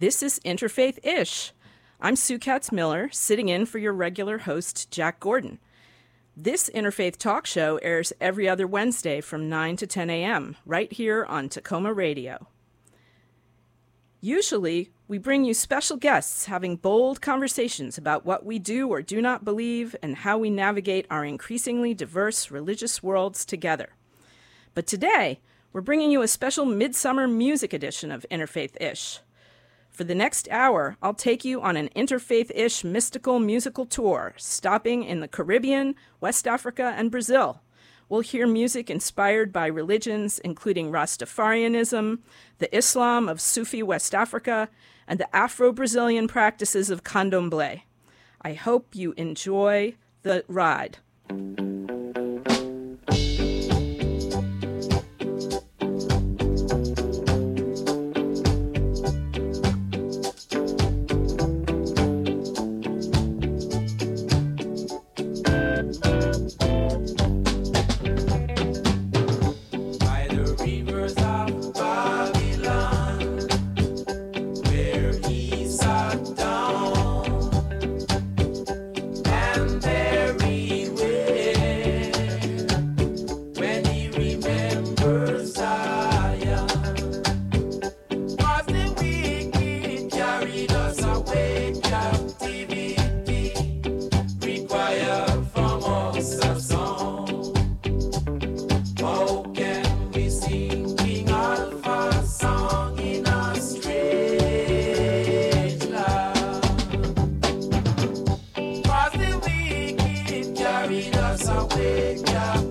This is Interfaith Ish. I'm Sue Katz Miller, sitting in for your regular host, Jack Gordon. This Interfaith Talk Show airs every other Wednesday from 9 to 10 a.m., right here on Tacoma Radio. Usually, we bring you special guests having bold conversations about what we do or do not believe and how we navigate our increasingly diverse religious worlds together. But today, we're bringing you a special midsummer music edition of Interfaith Ish. For the next hour, I'll take you on an interfaith ish mystical musical tour, stopping in the Caribbean, West Africa, and Brazil. We'll hear music inspired by religions including Rastafarianism, the Islam of Sufi West Africa, and the Afro Brazilian practices of candomblé. I hope you enjoy the ride. Lead us away.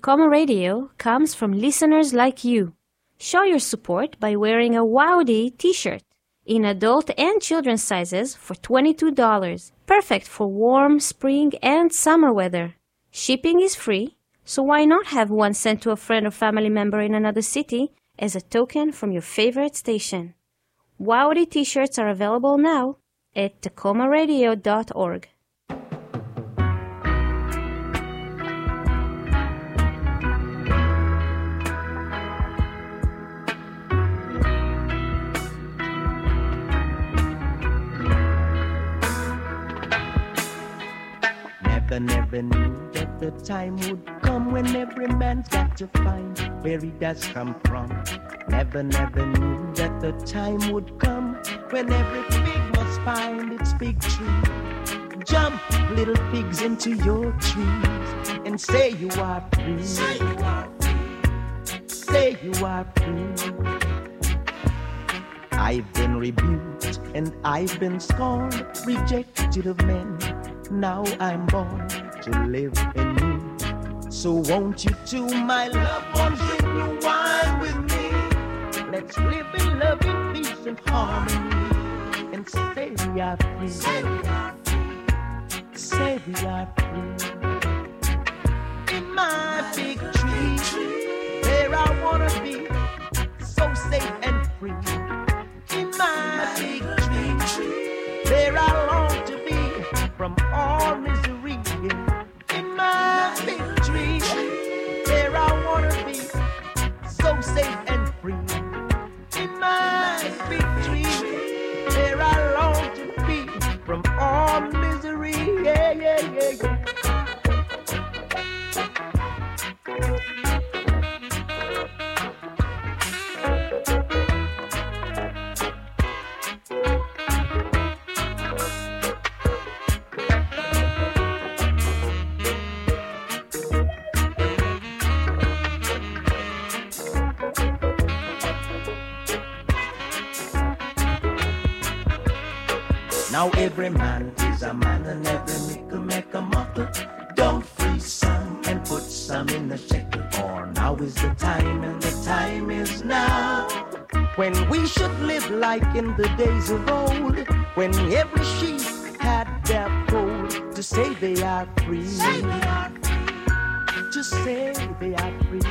Tacoma Radio comes from listeners like you. Show your support by wearing a Wowdy t-shirt in adult and children's sizes for $22. Perfect for warm spring and summer weather. Shipping is free, so why not have one sent to a friend or family member in another city as a token from your favorite station? Wowdy t-shirts are available now at tacomaradio.org. Never, never knew that the time would come when every man's got to find where he does come from. Never, never knew that the time would come when every pig must find its big tree. Jump, little pigs, into your trees and say you are free. Say you are free. Say you are free. I've been rebuked and I've been scorned, rejected of men. Now I'm born to live in you. So won't you two, my loved ones, bring you wine with me? Let's live in love, in peace and harmony, and say we are free. Say we are free. Say we are free. In my big tree, there I wanna be, so safe and free. In my big tree, there I long to be from all misery. My there I wanna be, so safe and free. In my there I long to be from all misery. Yeah, yeah, yeah, yeah. Every man is a man and every mickle make a muckle. Don't freeze some and put some in the shekel. For now is the time and the time is now. When we should live like in the days of old. When every sheep had their fold. To say they are free. Say they are free. To say they are free.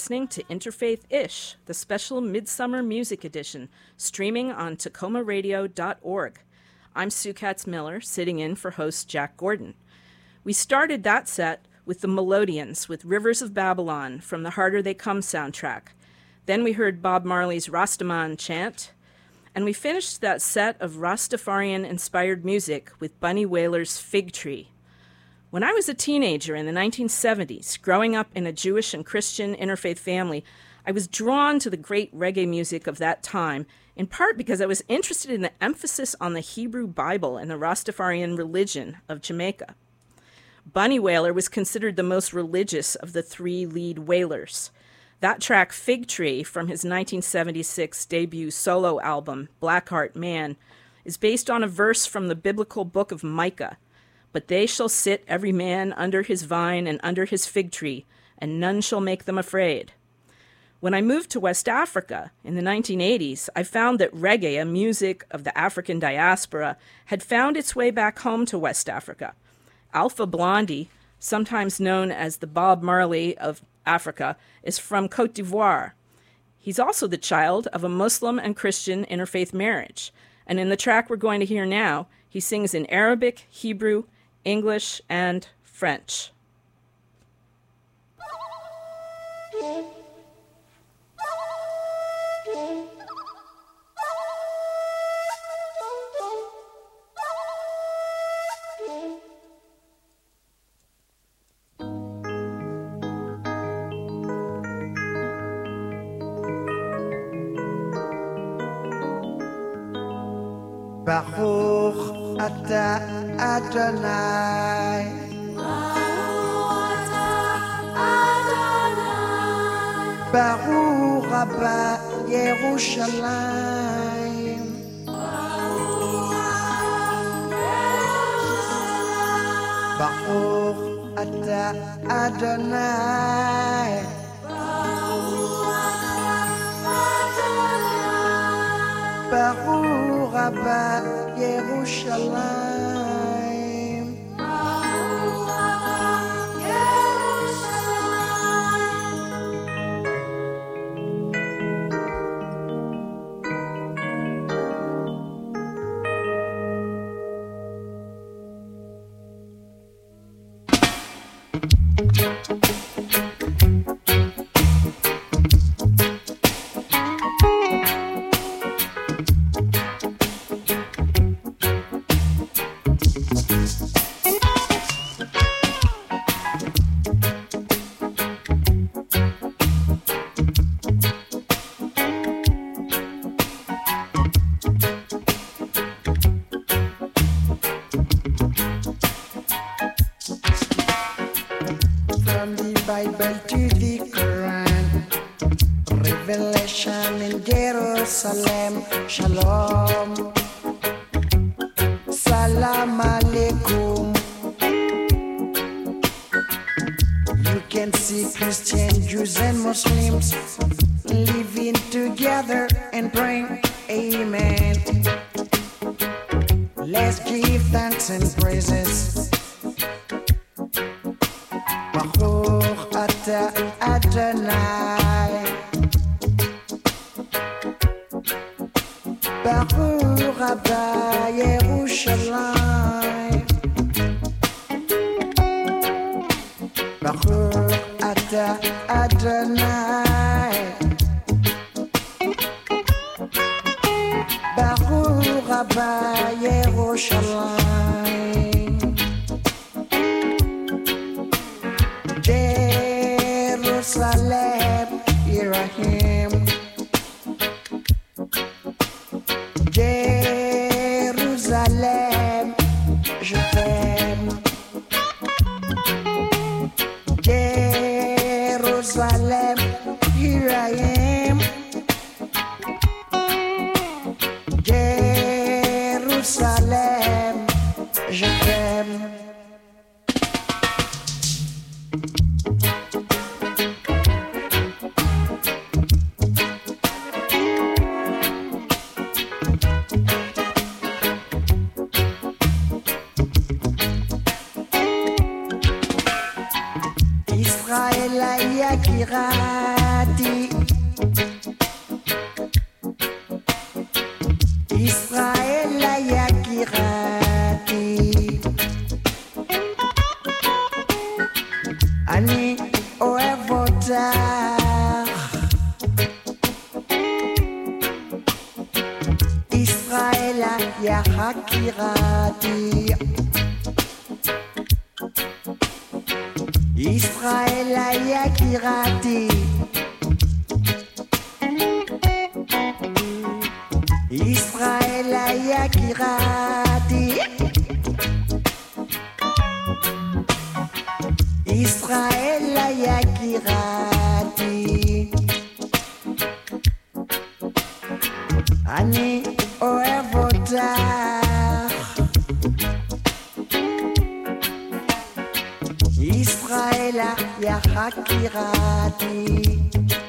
Listening to Interfaith Ish, the special Midsummer Music Edition, streaming on tacomaradio.org. I'm Sue Katz Miller, sitting in for host Jack Gordon. We started that set with the Melodians with Rivers of Babylon from the Harder They Come soundtrack. Then we heard Bob Marley's Rastaman chant, and we finished that set of Rastafarian inspired music with Bunny Wailer's Fig Tree. When I was a teenager in the 1970s, growing up in a Jewish and Christian interfaith family, I was drawn to the great reggae music of that time, in part because I was interested in the emphasis on the Hebrew Bible and the Rastafarian religion of Jamaica. Bunny Wailer was considered the most religious of the three lead Wailers. That track, Fig Tree, from his 1976 debut solo album, Blackheart Man, is based on a verse from the biblical book of Micah. But they shall sit every man under his vine and under his fig tree, and none shall make them afraid. When I moved to West Africa in the 1980s, I found that reggae, a music of the African diaspora, had found its way back home to West Africa. Alpha Blondy, sometimes known as the Bob Marley of Africa, is from Cote d'Ivoire. He's also the child of a Muslim and Christian interfaith marriage. And in the track we're going to hear now, he sings in Arabic, Hebrew, English, and French. Adonai. ברוך הבא ירושלים. ברוך אתה אדוני. ברוך הבא ירושלים. shall pirate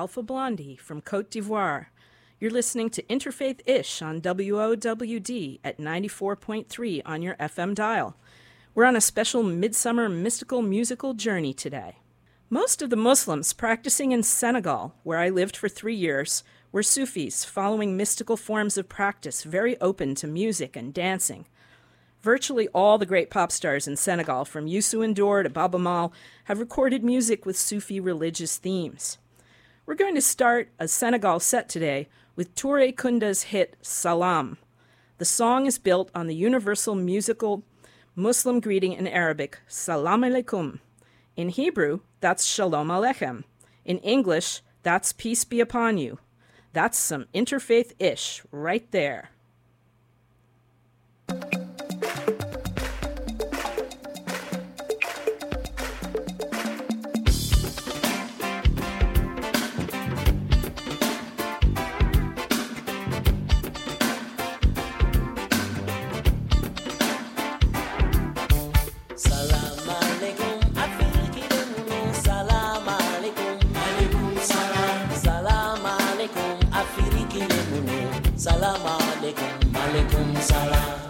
Alpha Blondy from Cote d'Ivoire. You're listening to Interfaith Ish on WOWD at 94.3 on your FM dial. We're on a special midsummer mystical musical journey today. Most of the Muslims practicing in Senegal, where I lived for three years, were Sufis following mystical forms of practice very open to music and dancing. Virtually all the great pop stars in Senegal, from Youssou N'Dour to Baaba Maal, have recorded music with Sufi religious themes. We're going to start a Senegal set today with Toure Kunda's hit Salam. The song is built on the universal musical Muslim greeting in Arabic, Salam alaikum. In Hebrew, that's Shalom Aleichem. In English, that's Peace be upon you. That's some interfaith ish right there. Salam alaikum, alaikum salam.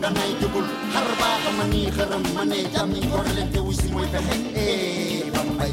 ganay dugul har ba mani kharam mane jami gorlen te usi moy pehe eh, e bambay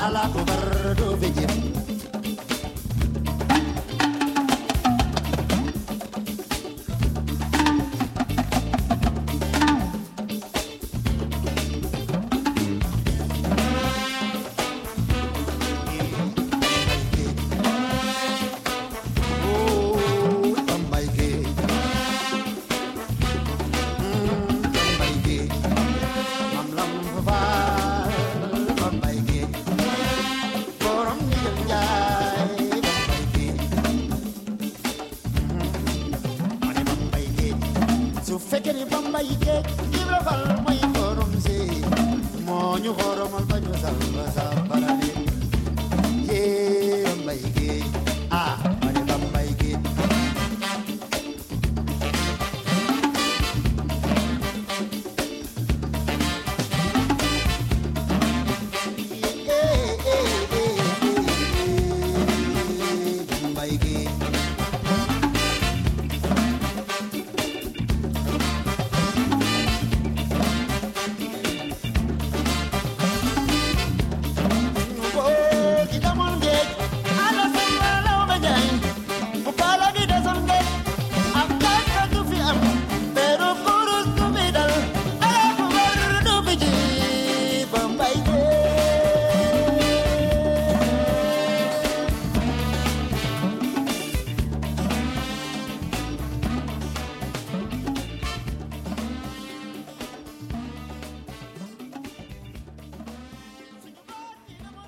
ala kubar do fi jim.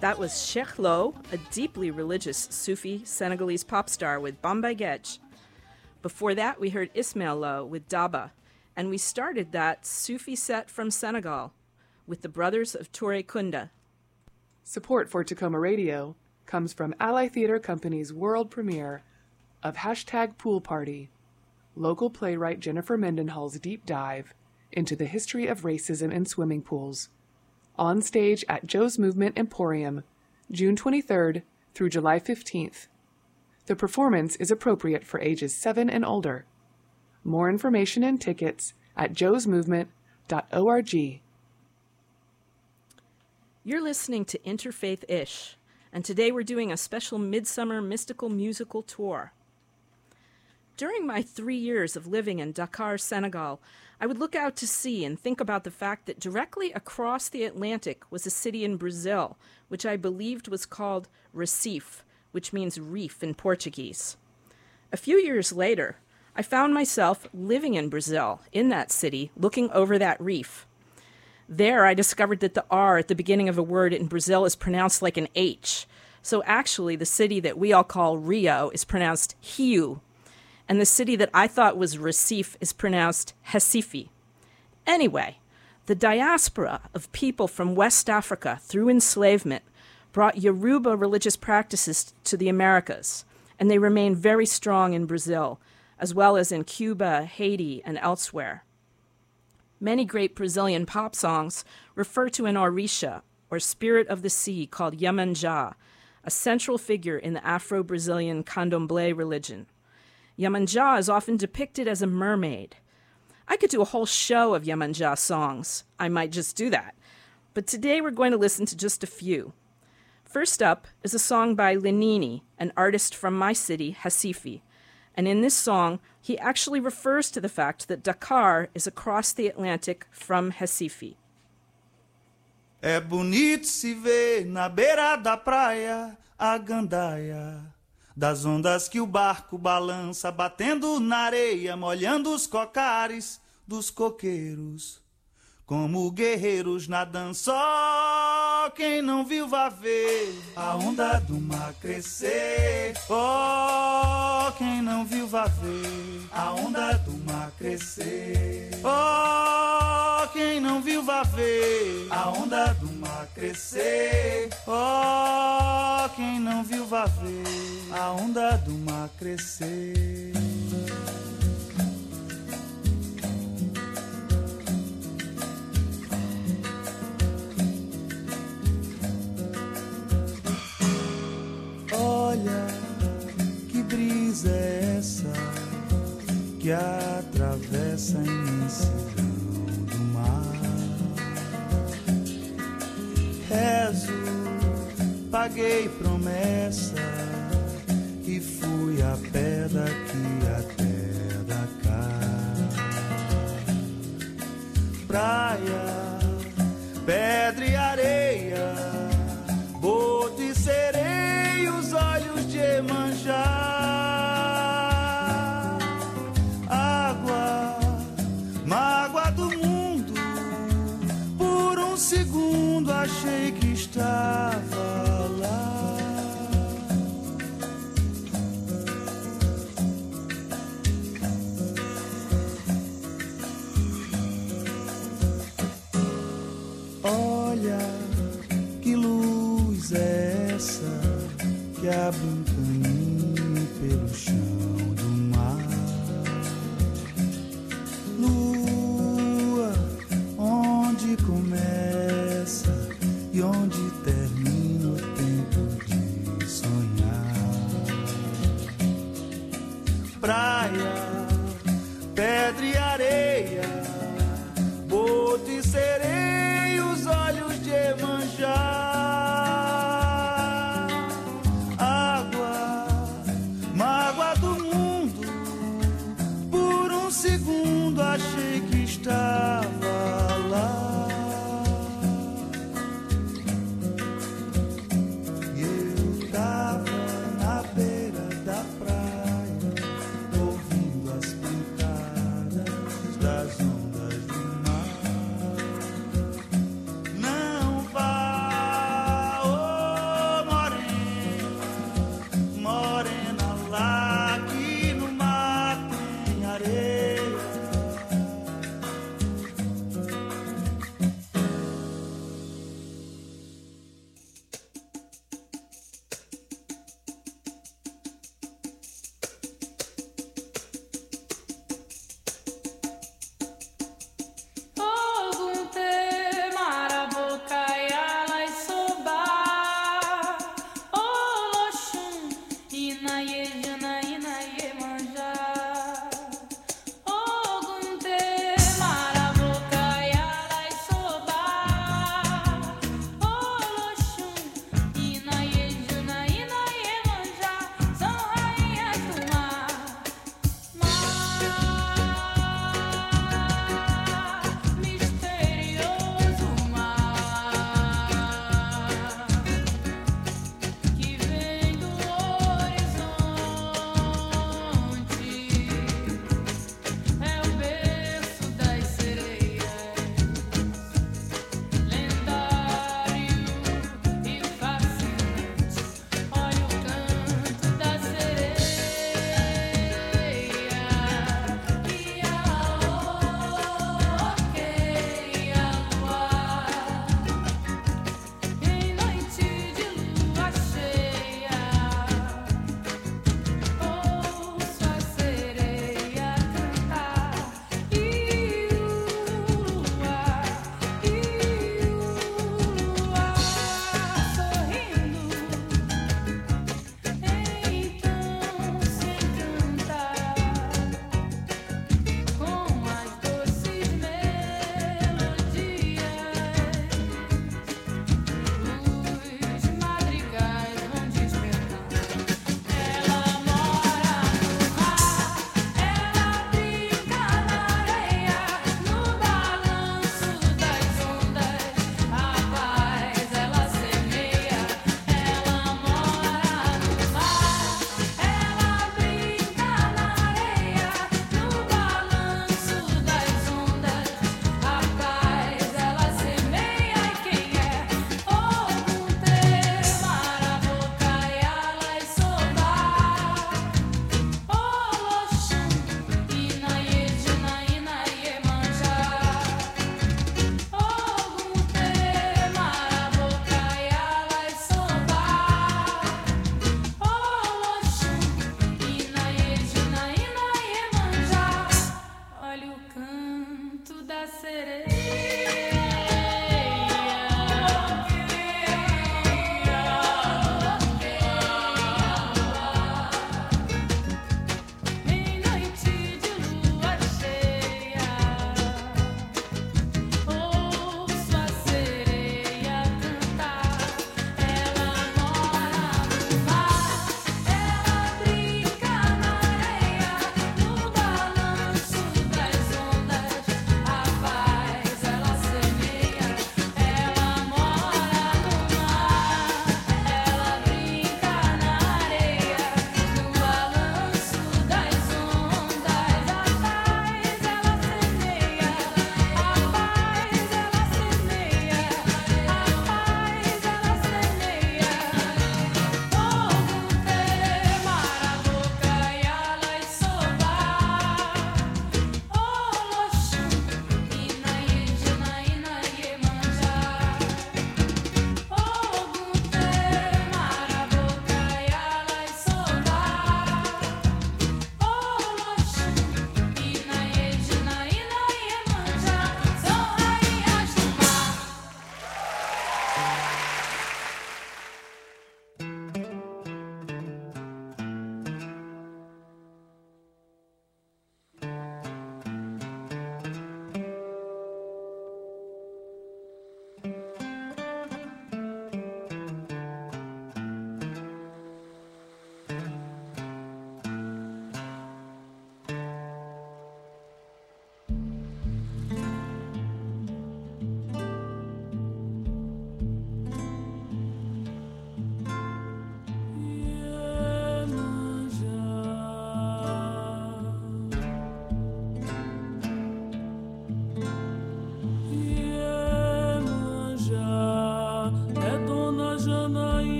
That was Cheikh Lô, a deeply religious Sufi Senegalese pop star with Bambay Gueej. Before that, we heard Ismaël Lô with Daba, and we started that Sufi set from Senegal with the Brothers of Toure Kunda. Support for Takoma Radio comes from Ally Theater Company's world premiere of Hashtag Pool Party, local playwright Jennifer Mendenhall's deep dive into the history of racism in swimming pools. On stage at Joe's Movement Emporium, June 23rd through July 15th. The performance is appropriate for ages 7 and older. More information and tickets at joesmovement.org. You're listening to Interfaith Ish, and today we're doing a special midsummer mystical musical tour. During my three years of living in Dakar, Senegal, I would look out to sea and think about the fact that directly across the Atlantic was a city in Brazil, which I believed was called Recife, which means reef in Portuguese. A few years later, I found myself living in Brazil, in that city, looking over that reef. There, I discovered that the R at the beginning of a word in Brazil is pronounced like an H. So actually, the city that we all call Rio is pronounced Rio, and the city that I thought was Recife is pronounced Recife. Anyway, the diaspora of people from West Africa through enslavement brought Yoruba religious practices to the Americas, and they remain very strong in Brazil, as well as in Cuba, Haiti, and elsewhere. Many great Brazilian pop songs refer to an Orisha, or spirit of the sea, called Yamanjá, a central figure in the Afro Brazilian candomblé religion. Yamanjá is often depicted as a mermaid. I could do a whole show of Yemanja songs. I might just do that. But today we're going to listen to just a few. First up is a song by Lenine, an artist from my city, Hasifi. And in this song, he actually refers to the fact that Dakar is across the Atlantic from Hasifi. É bonito se ver na beira da praia a gandaia das ondas que o barco balança, batendo na areia, molhando os cocares dos coqueiros. Como guerreiros nadando, só quem não viu vá ver a onda do mar crescer. Oh, quem não viu vá ver a onda do mar crescer. Oh, quem não viu vá ver a onda do mar crescer. Oh, quem não viu vá ver a onda do mar crescer. Olha que brisa é essa que atravessa a imensidão do mar. Rezo, paguei promessa e fui a pé daqui até Dakar. Praia, pedra e areia, boto e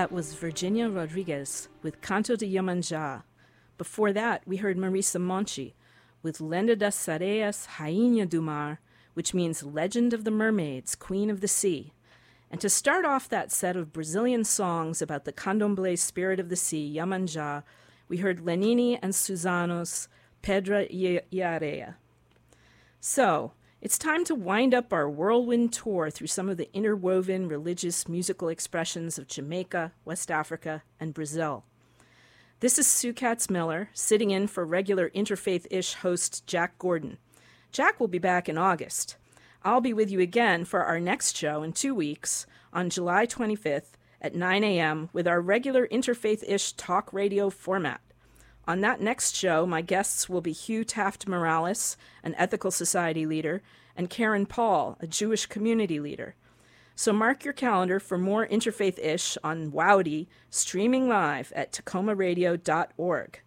That was Virgínia Rodrigues with Canto de Yamanja. Before that, we heard Marisa Monte with Lenda das Sereias, Rainha do Mar, which means Legend of the Mermaids, Queen of the Sea. And to start off that set of Brazilian songs about the candomblé spirit of the sea, Yamanja, we heard Lenine and Suzano's Pedra e Areia. So, it's time to wind up our whirlwind tour through some of the interwoven religious musical expressions of Jamaica, West Africa, and Brazil. This is Sue Katz Miller, sitting in for regular interfaith ish host Jack Gordon. Jack will be back in August. I'll be with you again for our next show in two weeks on July 25th at 9 a.m. with our regular interfaith ish talk radio format. On that next show, my guests will be Hugh Taft Morales, an ethical society leader, and Karen Paul, a Jewish community leader. So mark your calendar for more interfaith ish on WOWD, streaming live at takomaradio.org.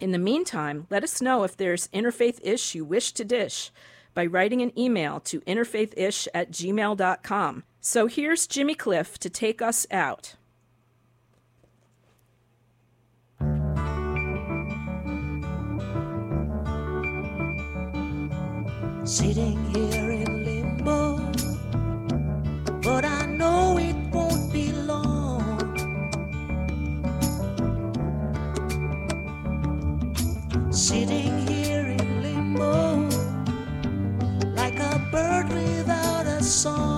In the meantime, let us know if there's interfaith ish you wish to dish by writing an email to interfaithish at gmail.com. So here's Jimmy Cliff to take us out. Sitting here in limbo, but I know it won't be long. Sitting here in limbo, like a bird without a song.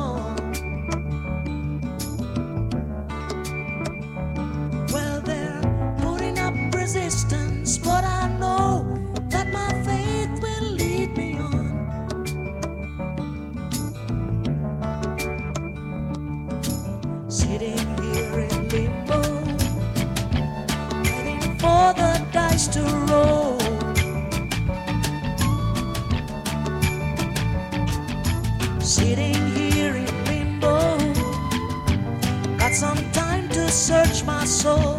To roll. Sitting here in limbo, got some time to search my soul.